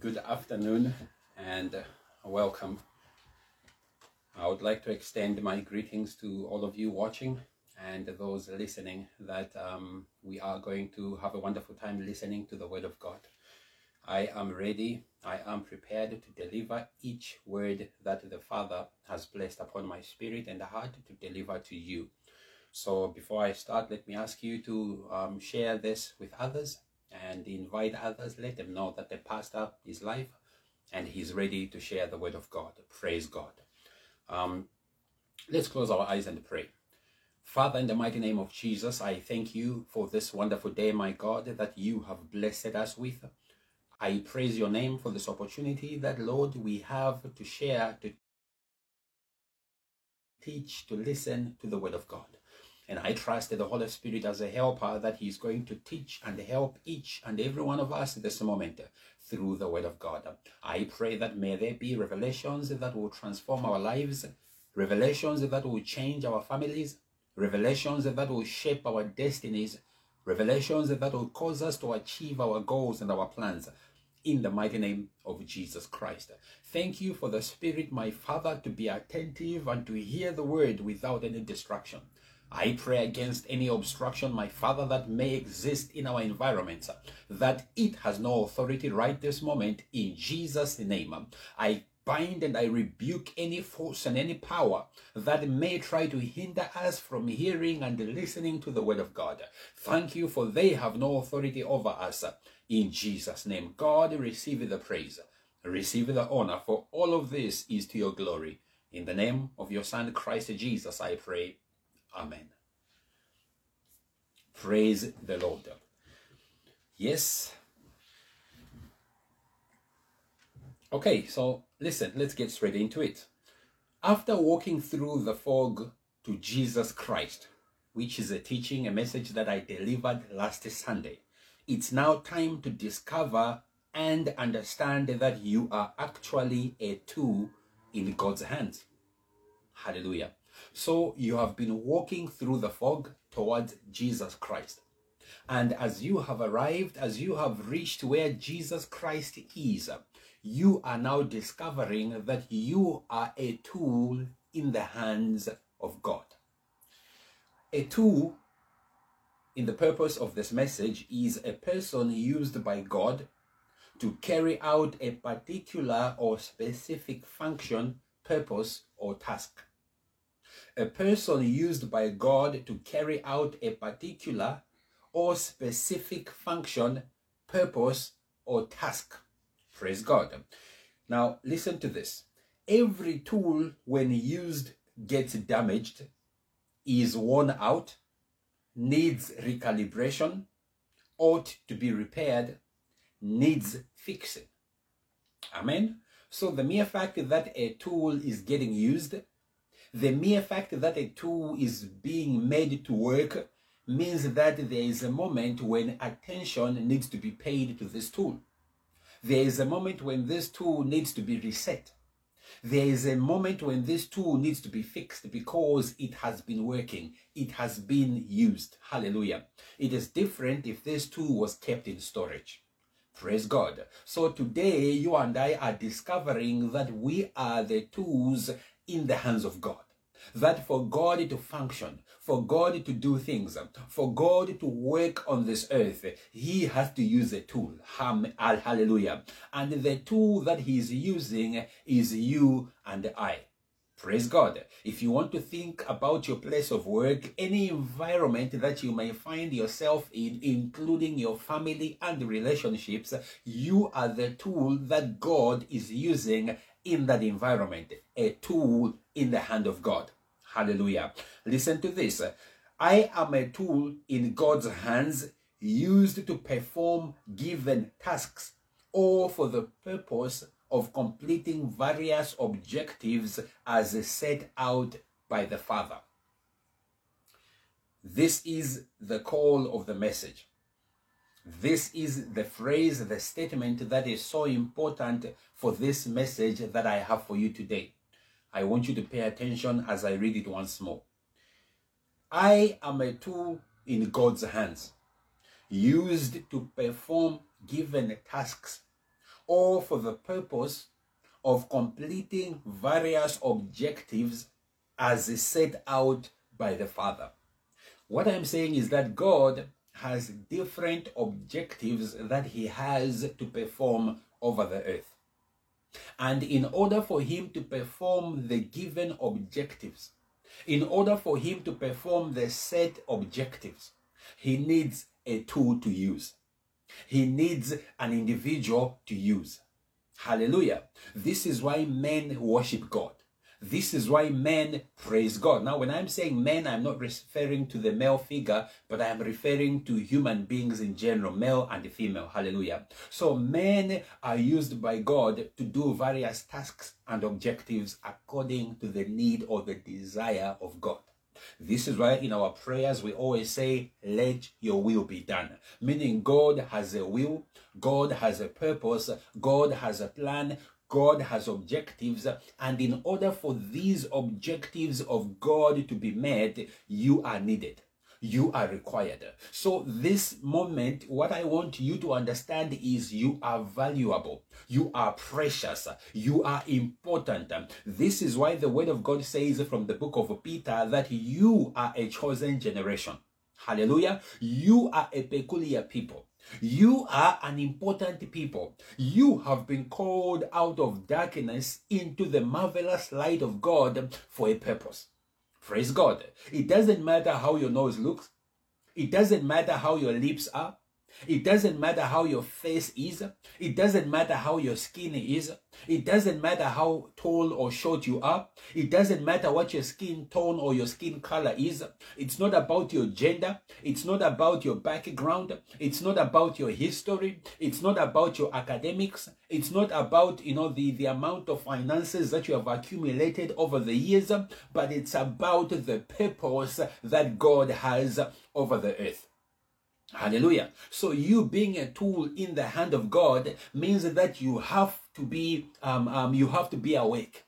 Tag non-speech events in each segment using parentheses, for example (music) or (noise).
Good afternoon and welcome. I would like to extend my greetings to all of you watching and those listening that um, we are going to have a wonderful time listening to the Word of God. I am ready, I am prepared to deliver each word that the Father has placed upon my spirit and heart to deliver to you. So before I start, let me ask you to um, share this with others and invite others. Let them know that the pastor is live and he's ready to share the word of God. Praise God. Um, let's close our eyes and pray. Father, in the mighty name of Jesus, I thank you for this wonderful day, my God, that you have blessed us with. I praise your name for this opportunity that, Lord, we have to share, to teach, to listen to the word of God. And I trust that the Holy Spirit as a helper that He's going to teach and help each and every one of us this moment through the Word of God. I pray that may there be revelations that will transform our lives, revelations that will change our families, revelations that will shape our destinies, revelations that will cause us to achieve our goals and our plans. In the mighty name of Jesus Christ. Thank you for the Spirit, my Father, to be attentive and to hear the word without any distraction. I pray against any obstruction, my Father, that may exist in our environments, that it has no authority right this moment in Jesus' name. I bind and I rebuke any force and any power that may try to hinder us from hearing and listening to the word of God. Thank you for they have no authority over us in Jesus' name. God, receive the praise, receive the honor, for all of this is to your glory. In the name of your Son, Christ Jesus, I pray. Amen. Praise the Lord. Yes. Okay, so listen, let's get straight into it. After walking through the fog to Jesus Christ, which is a teaching, a message that I delivered last Sunday, it's now time to discover and understand that you are actually a tool in God's hands. Hallelujah. So you have been walking through the fog towards Jesus Christ. And as you have arrived, as you have reached where Jesus Christ is, you are now discovering that you are a tool in the hands of God. A tool in the purpose of this message is a person used by God to carry out a particular or specific function, purpose, or task a person used by God to carry out a particular or specific function, purpose, or task. Praise God. Now, listen to this. Every tool, when used, gets damaged, is worn out, needs recalibration, ought to be repaired, needs fixing. Amen. So, the mere fact that a tool is getting used the mere fact that a tool is being made to work means that there is a moment when attention needs to be paid to this tool. There is a moment when this tool needs to be reset. There is a moment when this tool needs to be fixed because it has been working. It has been used. Hallelujah. It is different if this tool was kept in storage. Praise God. So today you and I are discovering that we are the tools in the hands of God. That for God to function, for God to do things, for God to work on this earth, He has to use a tool. Hallelujah. And the tool that He is using is you and I. Praise God. If you want to think about your place of work, any environment that you may find yourself in, including your family and relationships, you are the tool that God is using in that environment, a tool in the hand of God. Hallelujah. Listen to this. I am a tool in God's hands used to perform given tasks or for the purpose of completing various objectives as set out by the Father. This is the call of the message. This is the phrase, the statement that is so important for this message that I have for you today. I want you to pay attention as I read it once more. I am a tool in God's hands, used to perform given tasks or for the purpose of completing various objectives as set out by the Father. What I'm saying is that God has different objectives that he has to perform over the earth. And in order for him to perform the given objectives, in order for him to perform the set objectives, he needs a tool to use. He needs an individual to use. Hallelujah. This is why men worship God. This is why men praise God. Now, when I'm saying men, I'm not referring to the male figure, but I am referring to human beings in general, male and female. Hallelujah. So, men are used by God to do various tasks and objectives according to the need or the desire of God. This is why in our prayers we always say, Let your will be done. Meaning, God has a will, God has a purpose, God has a plan, God has objectives, and in order for these objectives of God to be met, you are needed. You are required. So, this moment, what I want you to understand is you are valuable, you are precious, you are important. This is why the Word of God says from the book of Peter that you are a chosen generation. Hallelujah. You are a peculiar people. You are an important people. You have been called out of darkness into the marvelous light of God for a purpose. Praise God. It doesn't matter how your nose looks. It doesn't matter how your lips are. It doesn't matter how your face is. It doesn't matter how your skin is. It doesn't matter how tall or short you are. It doesn't matter what your skin tone or your skin color is. It's not about your gender. It's not about your background. It's not about your history. It's not about your academics. It's not about, you know, the, the amount of finances that you have accumulated over the years, but it's about the purpose that God has over the earth. Hallelujah. So you being a tool in the hand of God means that you have to be um, um, you have to be awake.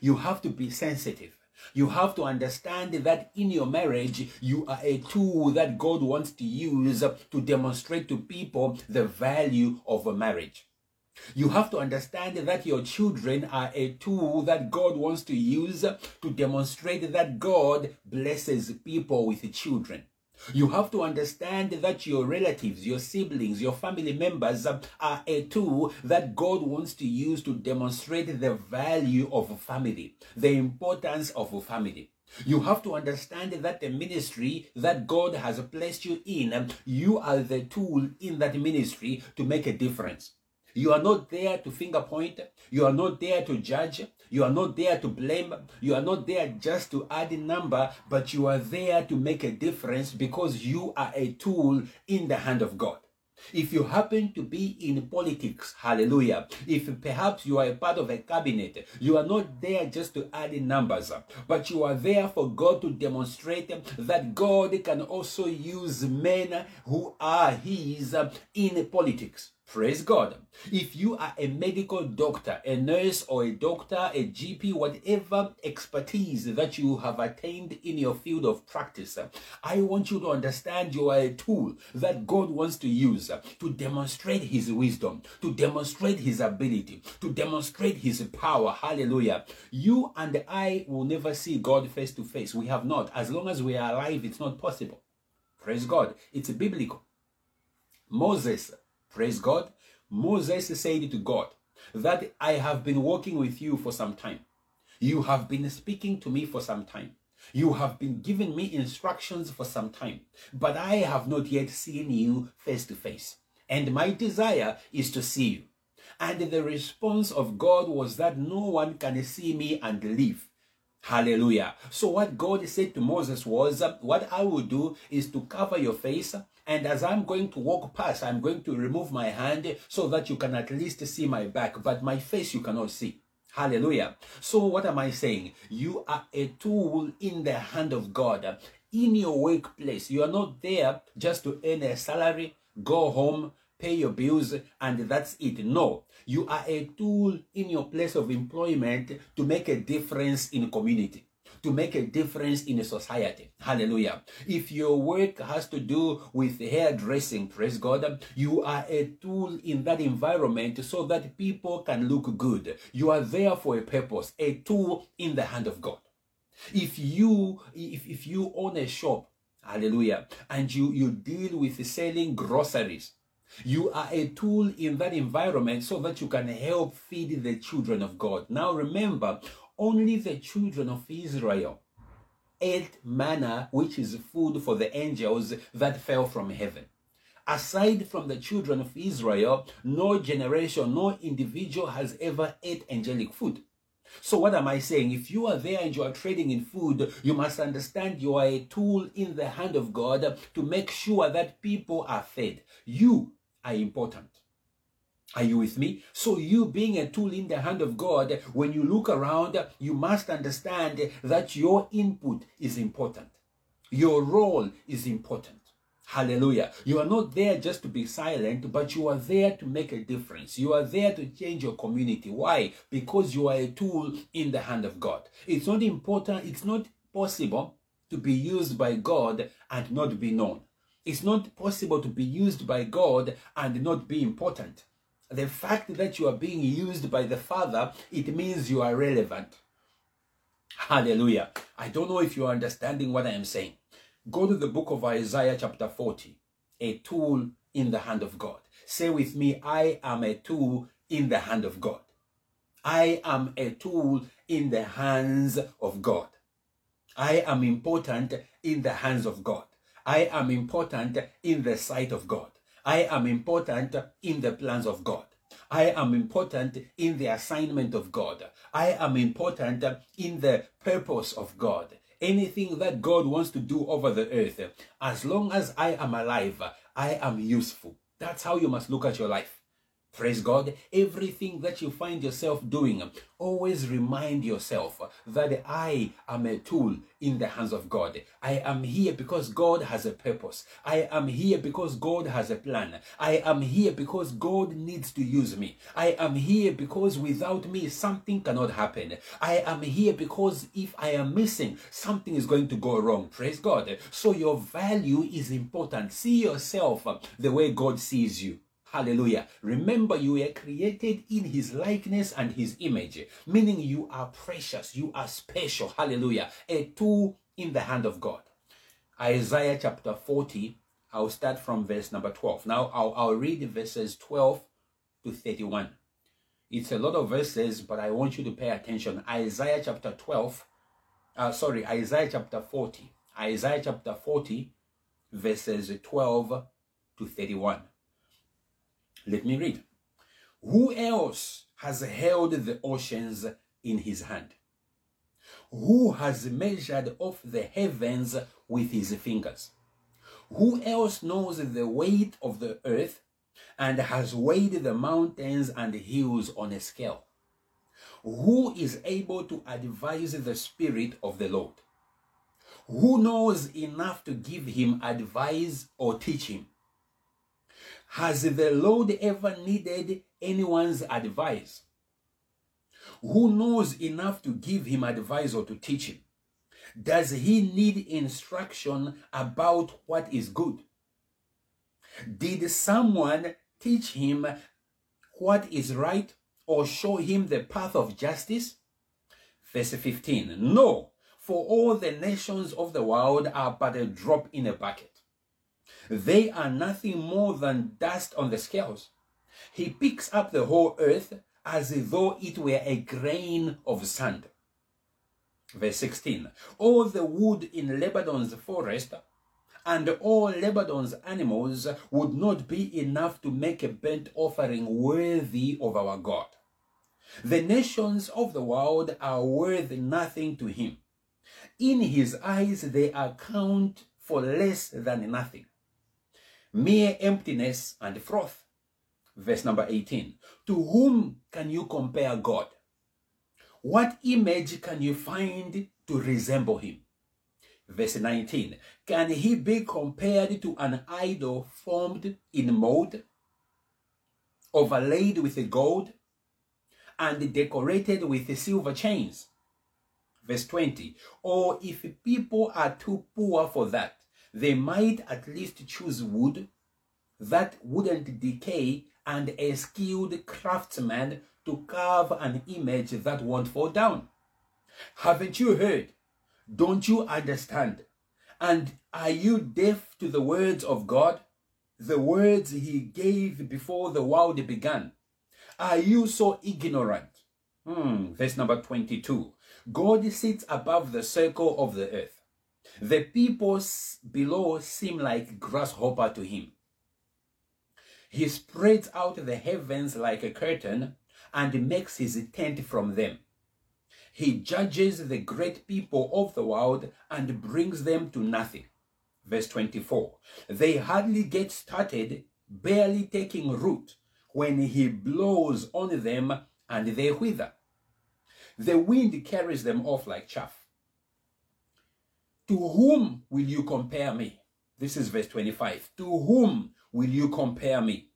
You have to be sensitive. You have to understand that in your marriage, you are a tool that God wants to use to demonstrate to people the value of a marriage. You have to understand that your children are a tool that God wants to use to demonstrate that God blesses people with children. You have to understand that your relatives, your siblings, your family members um, are a tool that God wants to use to demonstrate the value of family, the importance of family. You have to understand that the ministry that God has placed you in, um, you are the tool in that ministry to make a difference. You are not there to finger point. You are not there to judge. You are not there to blame. You are not there just to add a number, but you are there to make a difference because you are a tool in the hand of God. If you happen to be in politics, hallelujah. If perhaps you are a part of a cabinet, you are not there just to add in numbers, but you are there for God to demonstrate that God can also use men who are His in politics. Praise God. If you are a medical doctor, a nurse or a doctor, a GP, whatever expertise that you have attained in your field of practice, I want you to understand you are a tool that God wants to use to demonstrate His wisdom, to demonstrate His ability, to demonstrate His power. Hallelujah. You and I will never see God face to face. We have not. As long as we are alive, it's not possible. Praise God. It's biblical. Moses Praise God. Moses said to God that I have been working with you for some time. You have been speaking to me for some time. You have been giving me instructions for some time, but I have not yet seen you face to face. And my desire is to see you. And the response of God was that no one can see me and live. Hallelujah. So what God said to Moses was, what I will do is to cover your face and as I'm going to walk past, I'm going to remove my hand so that you can at least see my back, but my face you cannot see. Hallelujah. So, what am I saying? You are a tool in the hand of God. In your workplace, you are not there just to earn a salary, go home, pay your bills, and that's it. No, you are a tool in your place of employment to make a difference in community to make a difference in a society. Hallelujah. If your work has to do with hairdressing, praise God, you are a tool in that environment so that people can look good. You are there for a purpose, a tool in the hand of God. If you if, if you own a shop, hallelujah, and you, you deal with selling groceries, you are a tool in that environment so that you can help feed the children of God. Now remember, only the children of Israel ate manna, which is food for the angels that fell from heaven. Aside from the children of Israel, no generation, no individual has ever ate angelic food. So what am I saying? If you are there and you are trading in food, you must understand you are a tool in the hand of God to make sure that people are fed. You are important. Are you with me? So, you being a tool in the hand of God, when you look around, you must understand that your input is important. Your role is important. Hallelujah. You are not there just to be silent, but you are there to make a difference. You are there to change your community. Why? Because you are a tool in the hand of God. It's not important, it's not possible to be used by God and not be known. It's not possible to be used by God and not be important. The fact that you are being used by the Father, it means you are relevant. Hallelujah. I don't know if you are understanding what I am saying. Go to the book of Isaiah, chapter 40, a tool in the hand of God. Say with me, I am a tool in the hand of God. I am a tool in the hands of God. I am important in the hands of God. I am important in the sight of God. I am important in the plans of God. I am important in the assignment of God. I am important in the purpose of God. Anything that God wants to do over the earth, as long as I am alive, I am useful. That's how you must look at your life. Praise God. Everything that you find yourself doing, always remind yourself that I am a tool in the hands of God. I am here because God has a purpose. I am here because God has a plan. I am here because God needs to use me. I am here because without me, something cannot happen. I am here because if I am missing, something is going to go wrong. Praise God. So your value is important. See yourself the way God sees you. Hallelujah. Remember, you were created in his likeness and his image, meaning you are precious, you are special. Hallelujah. A tool in the hand of God. Isaiah chapter 40, I'll start from verse number 12. Now, I'll, I'll read verses 12 to 31. It's a lot of verses, but I want you to pay attention. Isaiah chapter 12, uh, sorry, Isaiah chapter 40. Isaiah chapter 40, verses 12 to 31. Let me read. Who else has held the oceans in his hand? Who has measured off the heavens with his fingers? Who else knows the weight of the earth and has weighed the mountains and hills on a scale? Who is able to advise the Spirit of the Lord? Who knows enough to give him advice or teach him? Has the Lord ever needed anyone's advice? Who knows enough to give him advice or to teach him? Does he need instruction about what is good? Did someone teach him what is right or show him the path of justice? Verse 15 No, for all the nations of the world are but a drop in a bucket. They are nothing more than dust on the scales. He picks up the whole earth as though it were a grain of sand. Verse 16 All the wood in Lebanon's forest and all Lebanon's animals would not be enough to make a burnt offering worthy of our God. The nations of the world are worth nothing to him. In his eyes, they account for less than nothing mere emptiness and froth. Verse number 18. To whom can you compare God? What image can you find to resemble him? Verse 19. Can he be compared to an idol formed in mold, overlaid with gold, and decorated with silver chains? Verse 20. Or if people are too poor for that, they might at least choose wood that wouldn't decay and a skilled craftsman to carve an image that won't fall down. Haven't you heard? Don't you understand? And are you deaf to the words of God? The words he gave before the world began. Are you so ignorant? Hmm, verse number 22. God sits above the circle of the earth. The people below seem like grasshopper to him. He spreads out the heavens like a curtain and makes his tent from them. He judges the great people of the world and brings them to nothing. Verse 24. They hardly get started, barely taking root, when he blows on them and they wither. The wind carries them off like chaff. To whom will you compare me? This is verse 25. To whom will you compare me?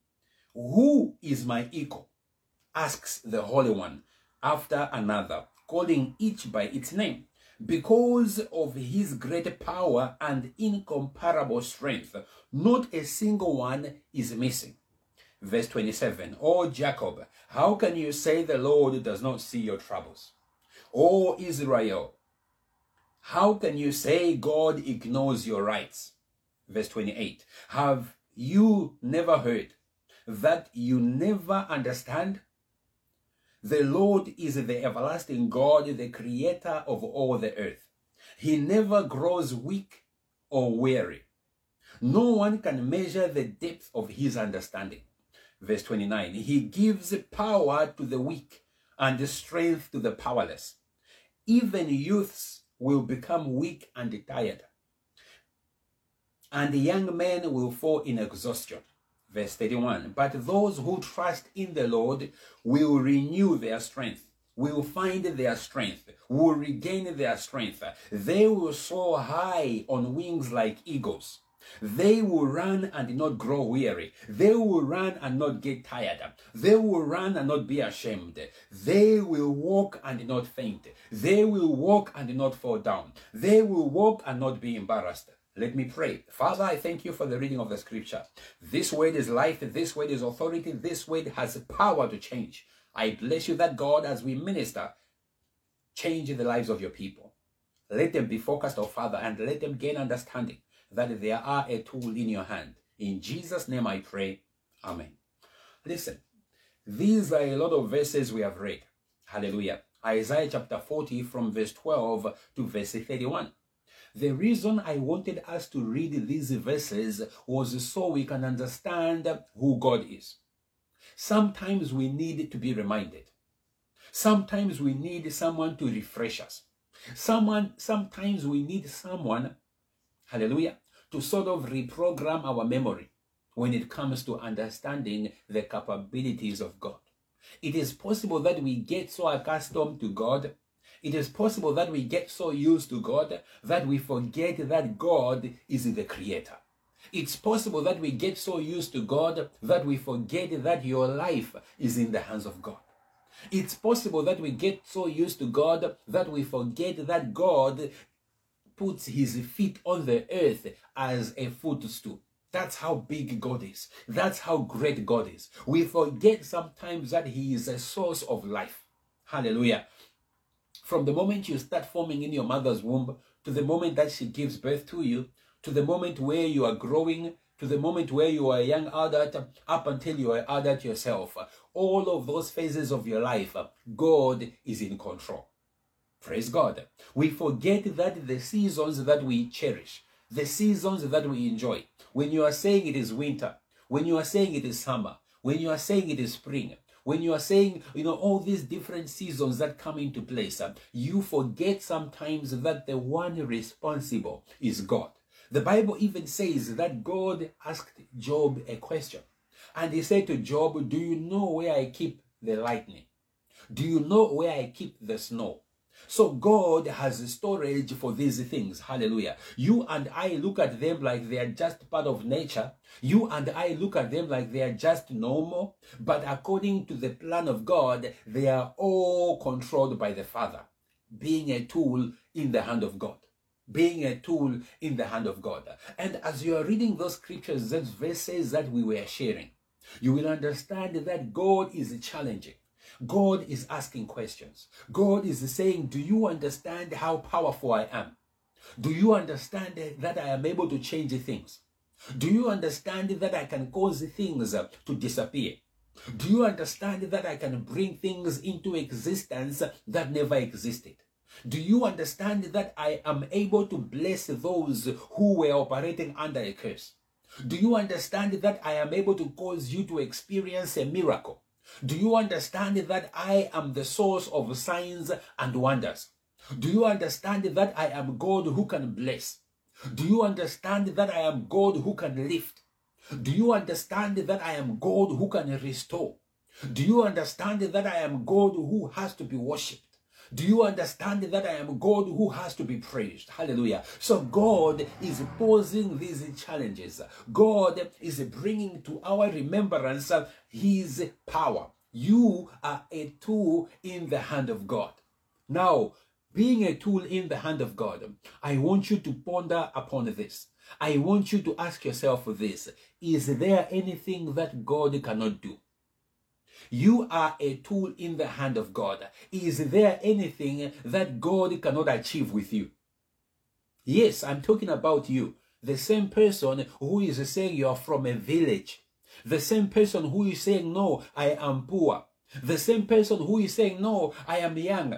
Who is my equal? Asks the Holy One after another, calling each by its name. Because of his great power and incomparable strength, not a single one is missing. Verse 27 O Jacob, how can you say the Lord does not see your troubles? O Israel, how can you say God ignores your rights? Verse 28 Have you never heard that you never understand? The Lord is the everlasting God, the creator of all the earth. He never grows weak or weary. No one can measure the depth of his understanding. Verse 29 He gives power to the weak and strength to the powerless. Even youths will become weak and tired, and the young men will fall in exhaustion. Verse 31 But those who trust in the Lord will renew their strength, will find their strength, will regain their strength. They will soar high on wings like eagles. They will run and not grow weary. They will run and not get tired. They will run and not be ashamed. They will walk and not faint. They will walk and not fall down. They will walk and not be embarrassed. Let me pray. Father, I thank you for the reading of the scripture. This word is life. This word is authority. This word has power to change. I bless you that God, as we minister, change the lives of your people. Let them be focused, oh Father, and let them gain understanding that there are a tool in your hand. In Jesus' name I pray. Amen. Listen, these are a lot of verses we have read. Hallelujah. Isaiah chapter 40 from verse 12 to verse 31. The reason I wanted us to read these verses was so we can understand who God is. Sometimes we need to be reminded. Sometimes we need someone to refresh us. Someone, sometimes we need someone, hallelujah, to sort of reprogram our memory when it comes to understanding the capabilities of God. It is possible that we get so accustomed to God it is possible that we get so used to God that we forget that God is the creator. It's possible that we get so used to God that we forget that your life is in the hands of God. It's possible that we get so used to God that we forget that God puts his feet on the earth as a footstool. That's how big God is. That's how great God is. We forget sometimes that he is a source of life. Hallelujah. From the moment you start forming in your mother's womb to the moment that she gives birth to you, to the moment where you are growing, to the moment where you are a young adult, up until you are adult yourself, all of those phases of your life, God is in control. Praise God. We forget that the seasons that we cherish, the seasons that we enjoy, when you are saying it is winter, when you are saying it is summer, when you are saying it is spring, when you are saying, you know, all these different seasons that come into place, uh, you forget sometimes that the one responsible is God. The Bible even says that God asked Job a question. And he said to Job, Do you know where I keep the lightning? Do you know where I keep the snow? So God has storage for these things. Hallelujah. You and I look at them like they are just part of nature. You and I look at them like they are just normal. But according to the plan of God, they are all controlled by the Father. being a tool in the hand of God. Being a tool in the hand of God. And as you are reading those scriptures, those verses that we were sharing, you will understand that God is challenging. God is asking questions. God is saying, Do you understand how powerful I am? Do you understand that I am able to change things? Do you understand that I can cause things to disappear? Do you understand that I can bring things into existence that never existed? Do you understand that I am able to bless those who were operating under a curse? Do you understand that I am able to cause you to experience a miracle? Do you understand that I am the source of signs and wonders? Do you understand that I am God who can bless? Do you understand that I am God who can lift? Do you understand that I am God who can restore? Do you understand that I am God who has to be worshipped? Do you understand that I am God who has to be praised? Hallelujah. So God is posing these challenges. God is bringing to our remembrance his power. You are a tool in the hand of God. Now, being a tool in the hand of God, I want you to ponder upon this. I want you to ask yourself this Is there anything that God cannot do? You are a tool in the hand of God. Is there anything that God cannot achieve with you? Yes, I'm talking about you. The same person who is saying you are from a village. The same person who is saying, No, I am poor. The same person who is saying, No, I am young.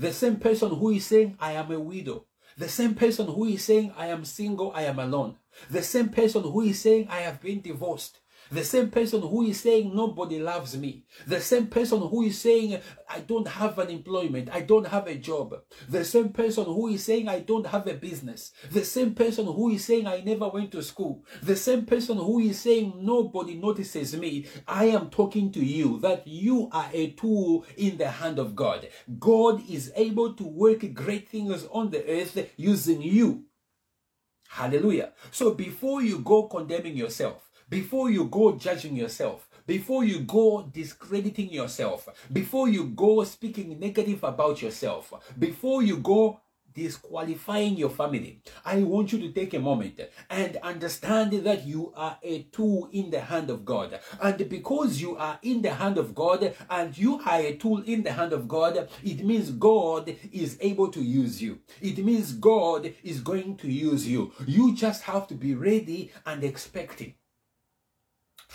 The same person who is saying, I am a widow. The same person who is saying, I am single, I am alone. The same person who is saying, I have been divorced. The same person who is saying nobody loves me. The same person who is saying I don't have an employment. I don't have a job. The same person who is saying I don't have a business. The same person who is saying I never went to school. The same person who is saying nobody notices me. I am talking to you that you are a tool in the hand of God. God is able to work great things on the earth using you. Hallelujah. So before you go condemning yourself, before you go judging yourself, before you go discrediting yourself, before you go speaking negative about yourself, before you go disqualifying your family, I want you to take a moment and understand that you are a tool in the hand of God. And because you are in the hand of God and you are a tool in the hand of God, it means God is able to use you. It means God is going to use you. You just have to be ready and expecting.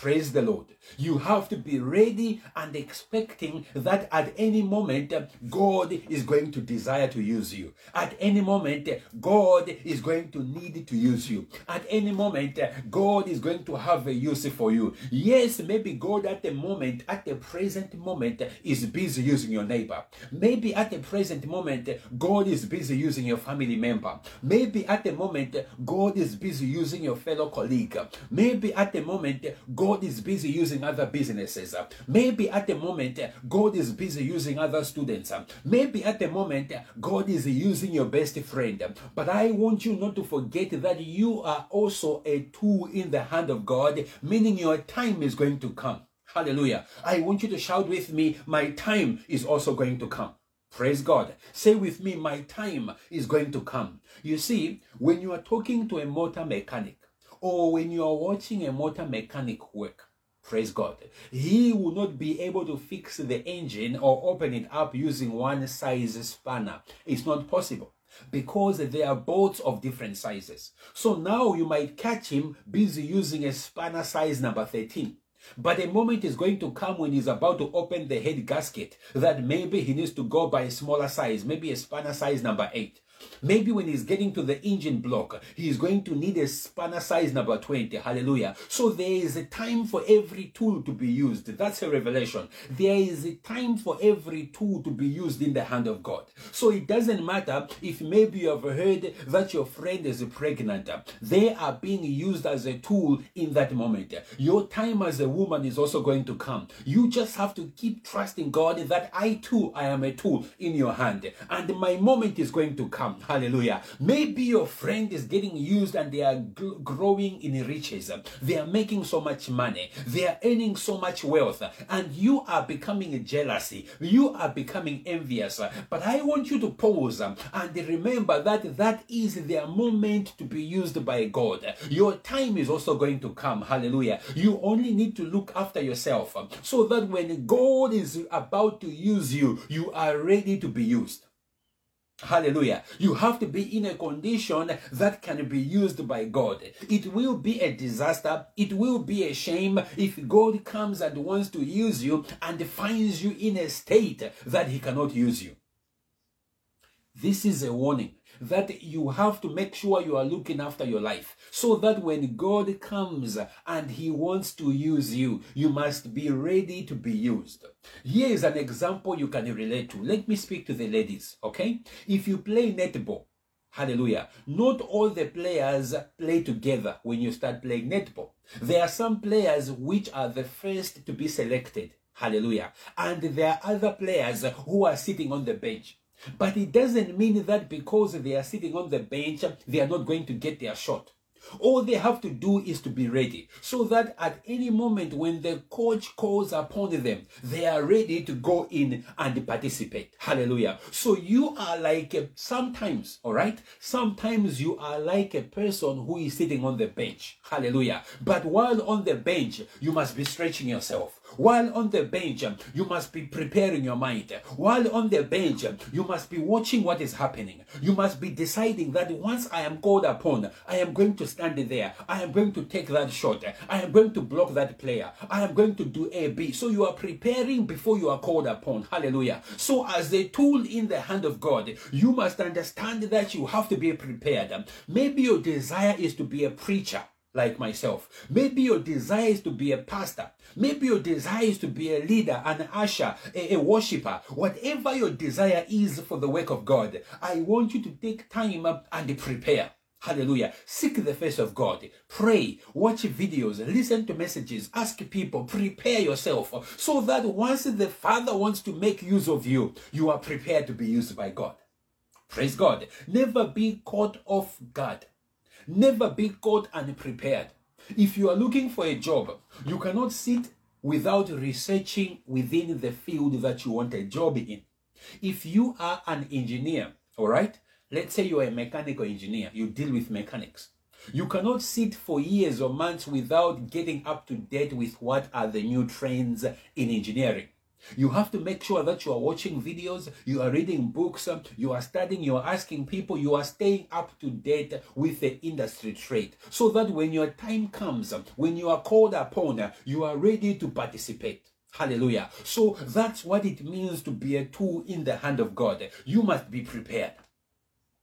Praise the Lord. You have to be ready and expecting that at any moment uh, God is going to desire to use you. At any moment uh, God is going to need to use you. At any moment uh, God is going to have a use for you. Yes, maybe God at the moment, at the present moment, is busy using your neighbor. Maybe at the present moment God is busy using your family member. Maybe at the moment God is busy using your fellow colleague. Maybe at the moment God God is busy using other businesses. Maybe at the moment, God is busy using other students. Maybe at the moment, God is using your best friend. But I want you not to forget that you are also a tool in the hand of God, meaning your time is going to come. Hallelujah. I want you to shout with me, My time is also going to come. Praise God. Say with me, My time is going to come. You see, when you are talking to a motor mechanic, or when you are watching a motor mechanic work, praise God, he will not be able to fix the engine or open it up using one size spanner. It's not possible because they are bolts of different sizes. So now you might catch him busy using a spanner size number 13. But a moment is going to come when he's about to open the head gasket that maybe he needs to go by a smaller size, maybe a spanner size number 8. Maybe when he's getting to the engine block, he's going to need a spanner size number 20. Hallelujah. So there is a time for every tool to be used. That's a revelation. There is a time for every tool to be used in the hand of God. So it doesn't matter if maybe you have heard that your friend is pregnant. They are being used as a tool in that moment. Your time as a woman is also going to come. You just have to keep trusting God that I too, I am a tool in your hand. And my moment is going to come come. (laughs) Hallelujah. Maybe your friend is getting used and they are gl- growing in riches. They are making so much money. They are earning so much wealth. And you are becoming jealousy. You are becoming envious. But I want you to pause and remember that that is their moment to be used by God. Your time is also going to come. Hallelujah. You only need to look after yourself so that when God is about to use you, you are ready to be used. Hallelujah. You have to be in a condition that can be used by God. It will be a disaster. It will be a shame if God comes and wants to use you and finds you in a state that he cannot use you. This is a warning that you have to make sure you are looking after your life so that when God comes and he wants to use you, you must be ready to be used. Here is an example you can relate to. Let me speak to the ladies, okay? If you play netball, Hallelujah. Not all the players play together when you start playing netball. There are some players which are the first to be selected. Hallelujah. And there are other players who are sitting on the bench. But it doesn't mean that because they are sitting on the bench, they are not going to get their shot. All they have to do is to be ready so that at any moment when the coach calls upon them, they are ready to go in and participate. Hallelujah. So you are like a, sometimes, all right? Sometimes you are like a person who is sitting on the bench. Hallelujah. But while on the bench, you must be stretching yourself. While on the bench, you must be preparing your mind. While on the bench, you must be watching what is happening. You must be deciding that once I am called upon, I am going to stand there. I am going to take that shot. I am going to block that player. I am going to do A, B. So you are preparing before you are called upon. Hallelujah. So as a tool in the hand of God, you must understand that you have to be prepared. Maybe your desire is to be a preacher like myself. Maybe your desire is to be a pastor. Maybe your desire is to be a leader, an usher, a, a worshiper. Whatever your desire is for the work of God, I want you to take time and prepare. Hallelujah. Seek the face of God. Pray, watch videos, listen to messages, ask people, prepare yourself so that once the Father wants to make use of you, you are prepared to be used by God. Praise God. Never be caught off guard. Never be caught unprepared. If you are looking for a job, you cannot sit without researching within the field that you want a job in. If you are an engineer, all right, let's say you are a mechanical engineer, you deal with mechanics. You cannot sit for years or months without getting up to date with what are the new trends in engineering. You have to make sure that you are watching videos, you are reading books, you are studying, you are asking people, you are staying up to date with the industry trade. So that when your time comes, when you are called upon, you are ready to participate. Hallelujah. So that's what it means to be a tool in the hand of God. You must be prepared.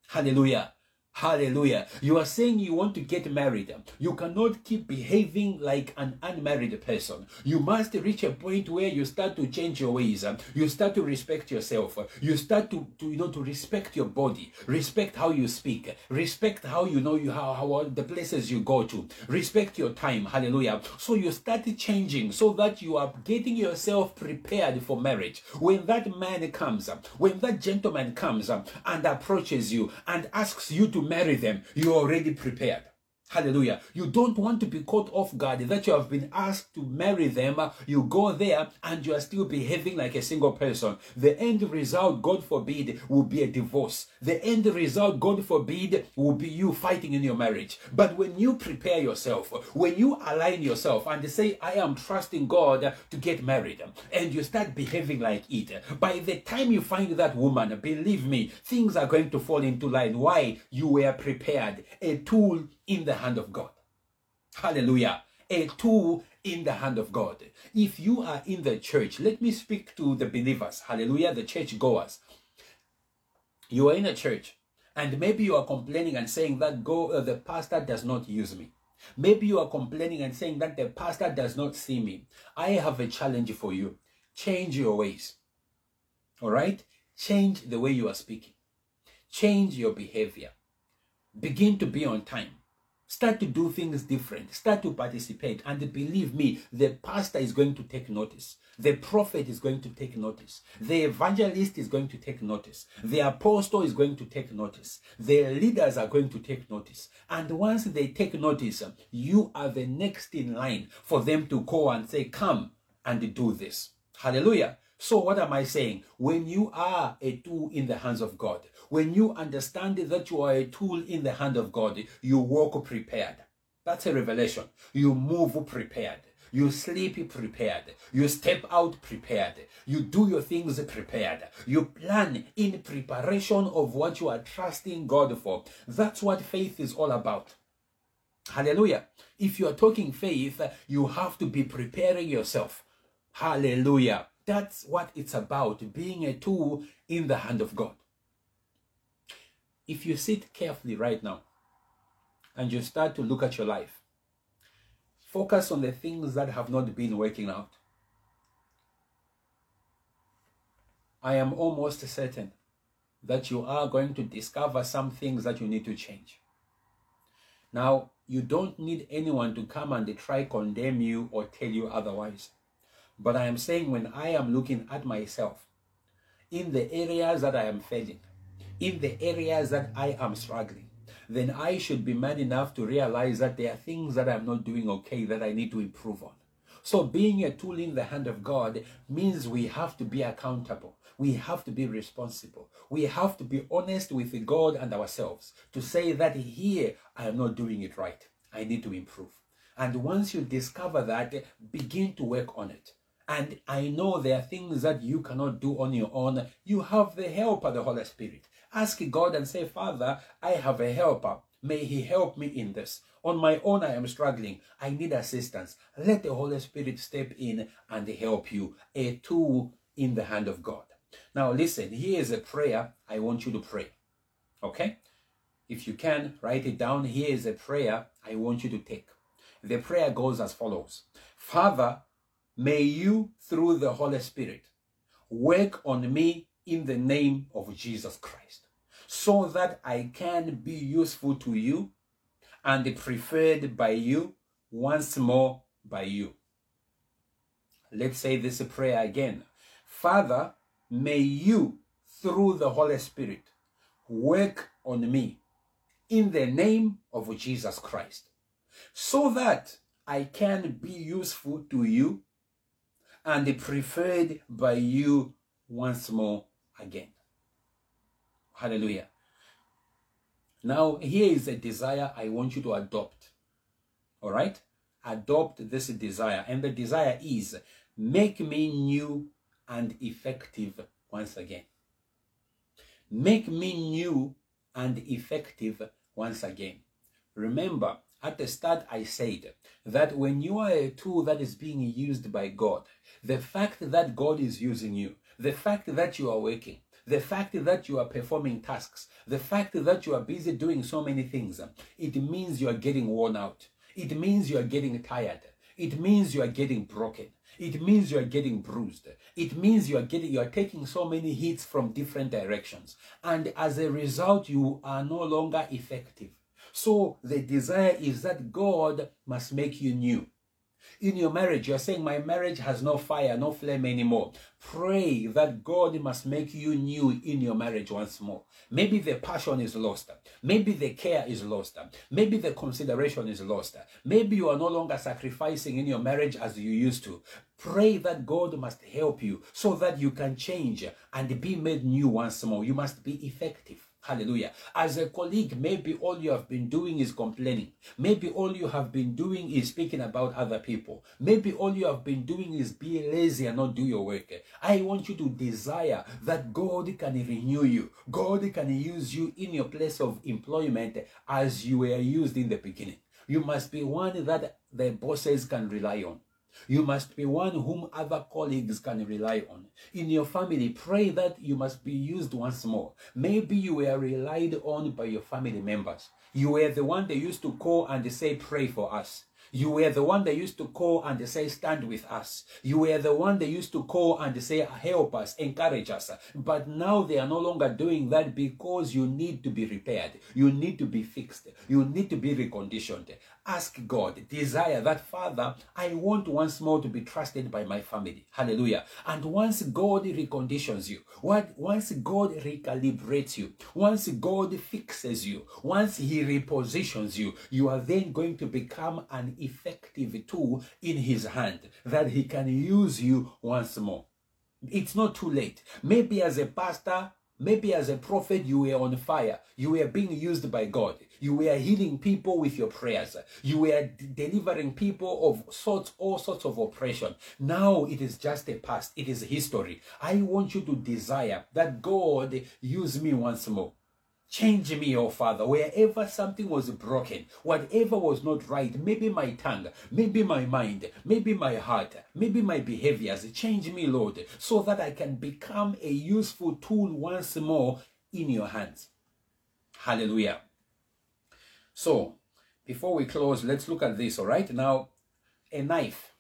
Hallelujah. Hallelujah. You are saying you want to get married. You cannot keep behaving like an unmarried person. You must reach a point where you start to change your ways. You start to respect yourself. You start to, to you know to respect your body. Respect how you speak. Respect how you know you how, how the places you go to. Respect your time. Hallelujah. So you start changing so that you are getting yourself prepared for marriage. When that man comes, when that gentleman comes and approaches you and asks you to marry them, you're already prepared. Hallelujah. You don't want to be caught off guard that you have been asked to marry them. You go there and you are still behaving like a single person. The end result, God forbid, will be a divorce. The end result, God forbid, will be you fighting in your marriage. But when you prepare yourself, when you align yourself and say, I am trusting God to get married, and you start behaving like it, by the time you find that woman, believe me, things are going to fall into line. Why? You were prepared. A tool in the hand of God. Hallelujah. A tool in the hand of God. If you are in the church, let me speak to the believers. Hallelujah. The church goers. You are in a church and maybe you are complaining and saying that go, uh, the pastor does not use me. Maybe you are complaining and saying that the pastor does not see me. I have a challenge for you. Change your ways. All right? Change the way you are speaking. Change your behavior. Begin to be on time Start to do things different. Start to participate. And believe me, the pastor is going to take notice. The prophet is going to take notice. The evangelist is going to take notice. The apostle is going to take notice. The leaders are going to take notice. And once they take notice, you are the next in line for them to go and say, Come and do this. Hallelujah. So, what am I saying? When you are a tool in the hands of God, when you understand that you are a tool in the hand of God, you walk prepared. That's a revelation. You move prepared. You sleep prepared. You step out prepared. You do your things prepared. You plan in preparation of what you are trusting God for. That's what faith is all about. Hallelujah. If you are talking faith, you have to be preparing yourself. Hallelujah. That's what it's about, being a tool in the hand of God. If you sit carefully right now and you start to look at your life, focus on the things that have not been working out. I am almost certain that you are going to discover some things that you need to change. Now, you don't need anyone to come and try condemn you or tell you otherwise. But I am saying when I am looking at myself, in the areas that I am failing, in the areas that I am struggling, then I should be man enough to realize that there are things that I'm not doing okay that I need to improve on. So being a tool in the hand of God means we have to be accountable. We have to be responsible. We have to be honest with God and ourselves to say that here I am not doing it right. I need to improve. And once you discover that, begin to work on it. And I know there are things that you cannot do on your own. You have the help of the Holy Spirit. Ask God and say, Father, I have a helper. May He help me in this. On my own, I am struggling. I need assistance. Let the Holy Spirit step in and help you. A tool in the hand of God. Now, listen, here is a prayer I want you to pray. Okay? If you can, write it down. Here is a prayer I want you to take. The prayer goes as follows Father, May you, through the Holy Spirit, work on me in the name of Jesus Christ, so that I can be useful to you and preferred by you, once more by you. Let's say this prayer again. Father, may you, through the Holy Spirit, work on me in the name of Jesus Christ, so that I can be useful to you and preferred by you once more again. Hallelujah. Now, here is a desire I want you to adopt. All right? Adopt this desire. And the desire is make me new and effective once again. Make me new and effective once again. Remember, at the start, I said that when you are a tool that is being used by God, the fact that God is using you, the fact that you are working, the fact that you are performing tasks, the fact that you are busy doing so many things, it means you are getting worn out. It means you are getting tired. It means you are getting broken. It means you are getting bruised. It means you are getting you are taking so many hits from different directions. And as a result, you are no longer effective. So the desire is that God must make you new. In your marriage, you're saying, My marriage has no fire, no flame anymore. Pray that God must make you new in your marriage once more. Maybe the passion is lost. Maybe the care is lost. Maybe the consideration is lost. Maybe you are no longer sacrificing in your marriage as you used to. Pray that God must help you so that you can change and be made new once more. You must be effective. Hallelujah. As a colleague, maybe all you have been doing is complaining. Maybe all you have been doing is speaking about other people. Maybe all you have been doing is be lazy and not do your work. I want you to desire that God can renew you. God can use you in your place of employment as you were used in the beginning. You must be one that the bosses can rely on. You must be one whom other colleagues can rely on. In your family, pray that you must be used once more. Maybe you were relied on by your family members. You were the one they used to call and say, Pray for us. You were the one they used to call and say, Stand with us. You were the one they used to call and say, Help us, encourage us. But now they are no longer doing that because you need to be repaired. You need to be fixed. You need to be reconditioned. Ask God, desire that, Father, I want once more to be trusted by my family. Hallelujah. And once God reconditions you, once God recalibrates you, once God fixes you, once He repositions you, you are then going to become an effective tool in His hand that He can use you once more. It's not too late. Maybe as a pastor, Maybe as a prophet, you were on fire. You were being used by God. You were healing people with your prayers. You were delivering people of sorts, all sorts of oppression. Now it is just a past. It is history. I want you to desire that God use me once more. Change me, oh Father, wherever something was broken, whatever was not right, maybe my tongue, maybe my mind, maybe my heart, maybe my behaviors. Change me, Lord, so that I can become a useful tool once more in your hands. Hallelujah. So, before we close, let's look at this, all right? Now, a knife.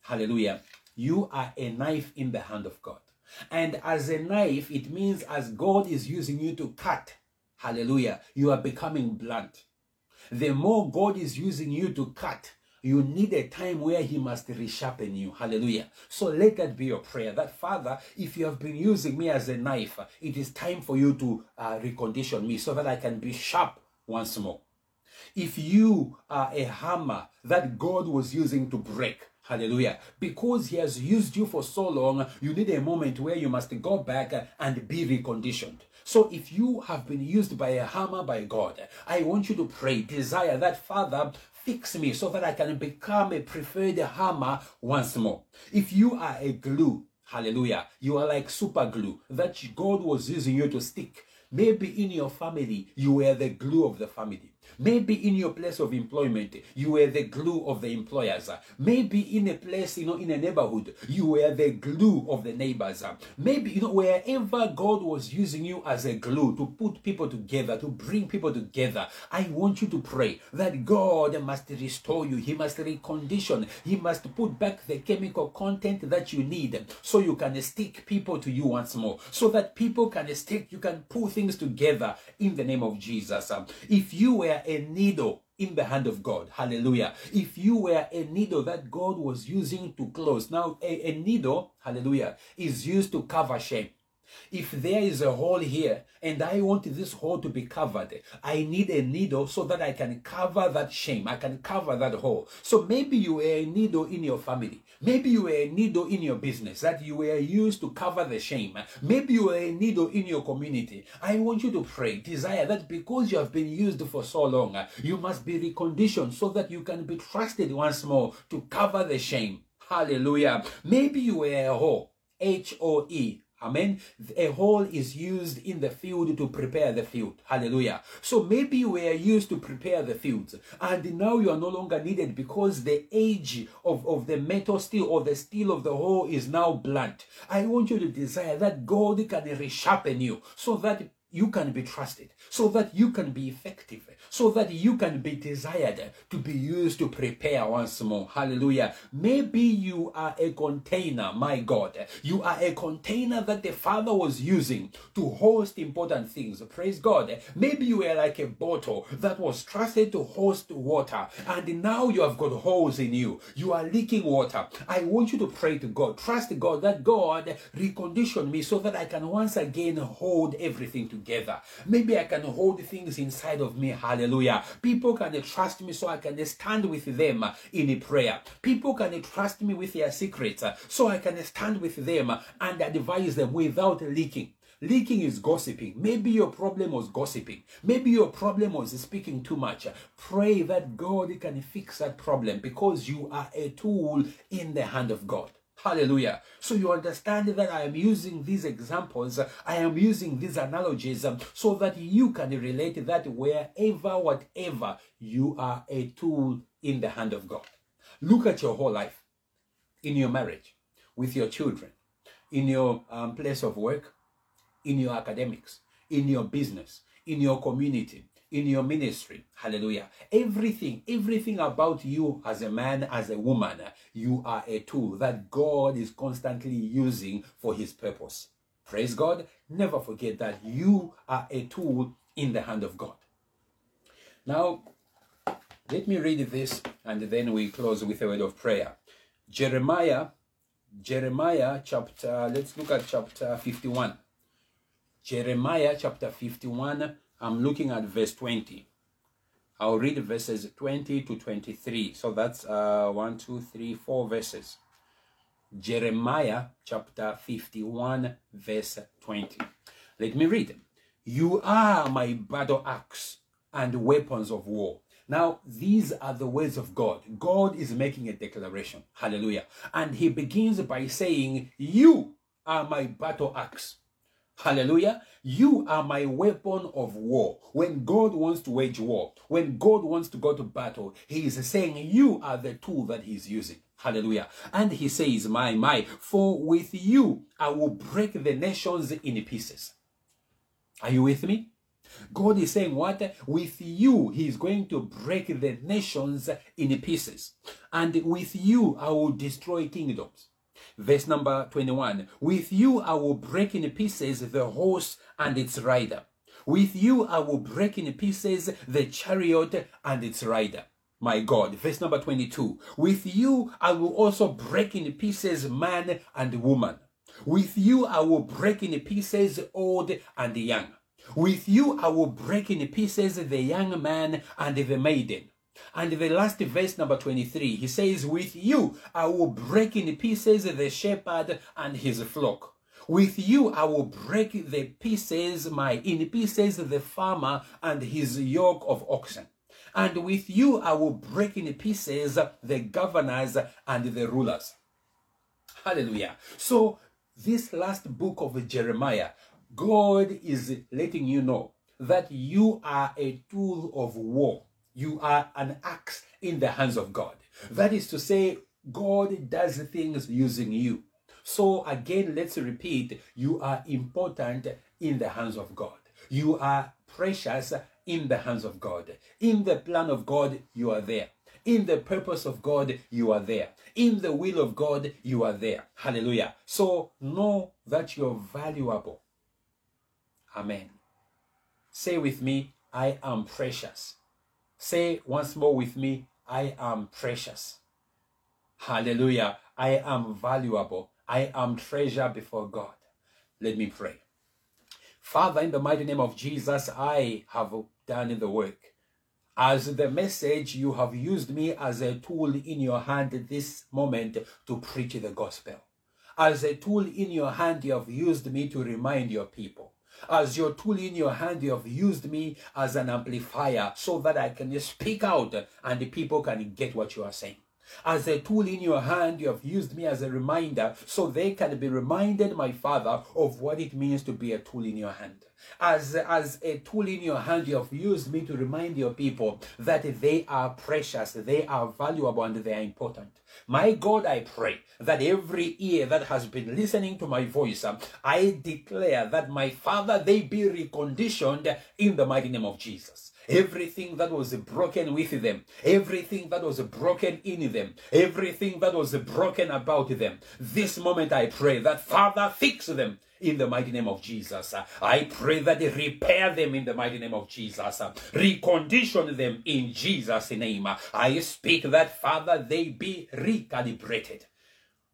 Hallelujah. You are a knife in the hand of God. And as a knife, it means as God is using you to cut Hallelujah. You are becoming blunt. The more God is using you to cut, you need a time where he must resharpen you. Hallelujah. So let that be your prayer. That Father, if you have been using me as a knife, it is time for you to uh, recondition me so that I can be sharp once more. If you are a hammer that God was using to break, Hallelujah. Because he has used you for so long, you need a moment where you must go back and be reconditioned. So if you have been used by a hammer by God, I want you to pray, desire that Father, fix me so that I can become a preferred hammer once more. If you are a glue, hallelujah, you are like super glue that God was using you to stick. Maybe in your family, you were the glue of the family. Maybe in your place of employment, you were the glue of the employers. Maybe in a place, you know, in a neighborhood, you were the glue of the neighbors. Maybe, you know, wherever God was using you as a glue to put people together, to bring people together, I want you to pray that God must restore you. He must recondition. He must put back the chemical content that you need so you can stick people to you once more. So that people can stick, you can pull things together in the name of Jesus. If you were a needle in the hand of God. Hallelujah. If you were a needle that God was using to close. Now, a, a needle, hallelujah, is used to cover shame. If there is a hole here and I want this hole to be covered, I need a needle so that I can cover that shame. I can cover that hole. So maybe you were a needle in your family. Maybe you were a needle in your business that you were used to cover the shame. Maybe you were a needle in your community. I want you to pray, desire that because you have been used for so long, you must be reconditioned so that you can be trusted once more to cover the shame. Hallelujah. Maybe you were a hoe. H O E Amen. A hole is used in the field to prepare the field. Hallelujah. So maybe you were used to prepare the fields and now you are no longer needed because the age of, of the metal steel or the steel of the hole is now blunt. I want you to desire that God can resharpen you so that you can be trusted, so that you can be effective, so that you can be desired to be used to prepare once more. Hallelujah. Maybe you are a container, my God. You are a container that the Father was using to host important things. Praise God. Maybe you are like a bottle that was trusted to host water, and now you have got holes in you. You are leaking water. I want you to pray to God. Trust God that God recondition me so that I can once again hold everything together together. Maybe I can hold things inside of me. Hallelujah. People can trust me so I can stand with them in a prayer. People can trust me with their secrets so I can stand with them and advise them without leaking. Leaking is gossiping. Maybe your problem was gossiping. Maybe your problem was speaking too much. Pray that God can fix that problem because you are a tool in the hand of God. Hallelujah. So you understand that I am using these examples, I am using these analogies um, so that you can relate that wherever, whatever, you are a tool in the hand of God. Look at your whole life in your marriage, with your children, in your um, place of work, in your academics, in your business, in your community, in your ministry. Hallelujah. Everything, everything about you as a man, as a woman, you are a tool that God is constantly using for his purpose. Praise God. Never forget that you are a tool in the hand of God. Now, let me read this and then we close with a word of prayer. Jeremiah, Jeremiah chapter, let's look at chapter 51. Jeremiah chapter 51, I'm looking at verse 20. I'll read verses 20 to 23. So that's uh, one, two, three, four verses. Jeremiah chapter 51, verse 20. Let me read. You are my battle axe and weapons of war. Now, these are the words of God. God is making a declaration. Hallelujah. And he begins by saying, You are my battle axe Hallelujah. You are my weapon of war. When God wants to wage war, when God wants to go to battle, He is saying, You are the tool that He's using. Hallelujah. And He says, My, my, for with you I will break the nations in pieces. Are you with me? God is saying, What? With you, He is going to break the nations in pieces. And with you, I will destroy kingdoms. Verse number 21 With you I will break in pieces the horse and its rider. With you I will break in pieces the chariot and its rider. My God. Verse number 22 With you I will also break in pieces man and woman. With you I will break in pieces old and young. With you I will break in pieces the young man and the maiden. And the last verse, number 23, he says, With you I will break in pieces the shepherd and his flock. With you I will break the pieces, my in pieces the farmer and his yoke of oxen. And with you I will break in pieces the governors and the rulers. Hallelujah. So this last book of Jeremiah, God is letting you know that you are a tool of war you are an axe in the hands of God. That is to say, God does things using you. So again, let's repeat, you are important in the hands of God. You are precious in the hands of God. In the plan of God, you are there. In the purpose of God, you are there. In the will of God, you are there. Hallelujah. So know that you're valuable. Amen. Say with me, I am precious. Say once more with me, I am precious. Hallelujah. I am valuable. I am treasure before God. Let me pray. Father, in the mighty name of Jesus, I have done the work. As the message, you have used me as a tool in your hand this moment to preach the gospel. As a tool in your hand, you have used me to remind your people. As your tool in your hand, you have used me as an amplifier so that I can speak out and the people can get what you are saying. As a tool in your hand, you have used me as a reminder so they can be reminded, my Father, of what it means to be a tool in your hand. As, as a tool in your hand, you have used me to remind your people that they are precious, they are valuable, and they are important. My God, I pray that every ear that has been listening to my voice, I declare that my Father, they be reconditioned in the mighty name of Jesus. Everything that was broken with them, everything that was broken in them, everything that was broken about them. This moment I pray that Father fix them in the mighty name of Jesus. I pray that they repair them in the mighty name of Jesus. Recondition them in Jesus' name. I speak that Father they be recalibrated.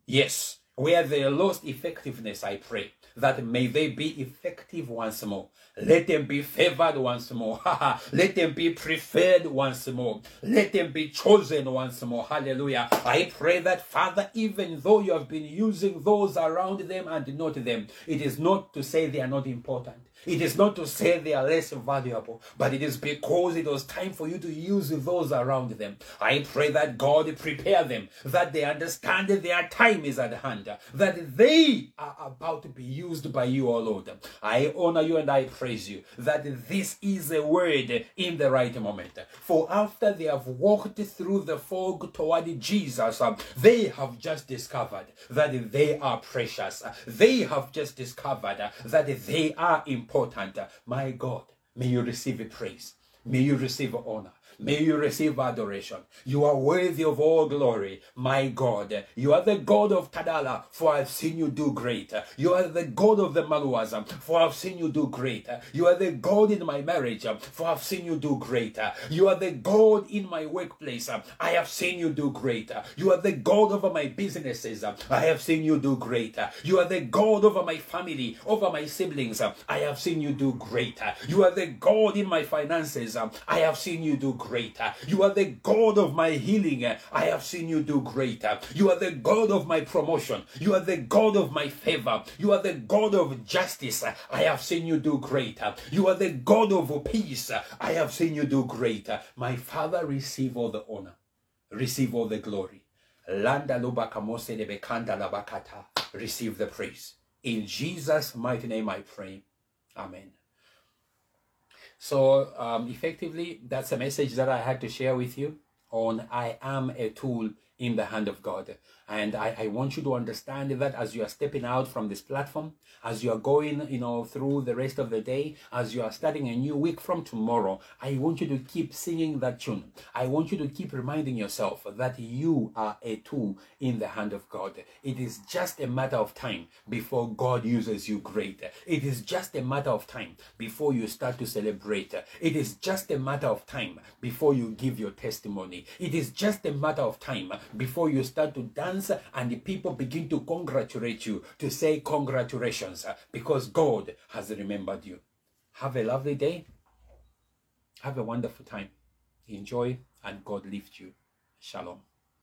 Yes, where they lost effectiveness, I pray that may they be effective once more. Let them be favored once more. (laughs) Let them be preferred once more. Let them be chosen once more. Hallelujah. I pray that, Father, even though you have been using those around them and not them, it is not to say they are not important. It is not to say they are less valuable, but it is because it was time for you to use those around them. I pray that God prepare them, that they understand that their time is at hand, that they are about to be used by you, O Lord. I honor you and I praise you that this is a word in the right moment. For after they have walked through the fog toward Jesus, they have just discovered that they are precious. They have just discovered that they are important important. My God, may you receive a praise. May you receive honor. May you receive adoration. You are worthy of all glory, my God. You are the God of Tadala, for I've seen you do great. You are the God of the Maluazam, for I've seen you do great. You are the God in my marriage, for I've seen you do great. You are the God in my workplace. I have seen you do great. You are the God over my businesses. I have seen you do great. You are the God over my family, over my siblings. I have seen you do great. You are the God in my finances. I have seen you do great You are the God of my healing. I have seen you do great. You are the God of my promotion. You are the God of my favor. You are the God of justice. I have seen you do great. You are the God of peace. I have seen you do great. My Father, receive all the honor. Receive all the glory. Landa Receive the praise. In Jesus' mighty name I pray. Amen. So um, effectively, that's a message that I had to share with you on I am a tool in the hand of God. And I, I want you to understand that as you are stepping out from this platform, as you are going, you know, through the rest of the day, as you are starting a new week from tomorrow, I want you to keep singing that tune. I want you to keep reminding yourself that you are a tool in the hand of God. It is just a matter of time before God uses you great. It is just a matter of time before you start to celebrate. It is just a matter of time before you give your testimony. It is just a matter of time before you start to dance and the people begin to congratulate you, to say congratulations because God has remembered you. Have a lovely day. Have a wonderful time. Enjoy and God lift you. Shalom.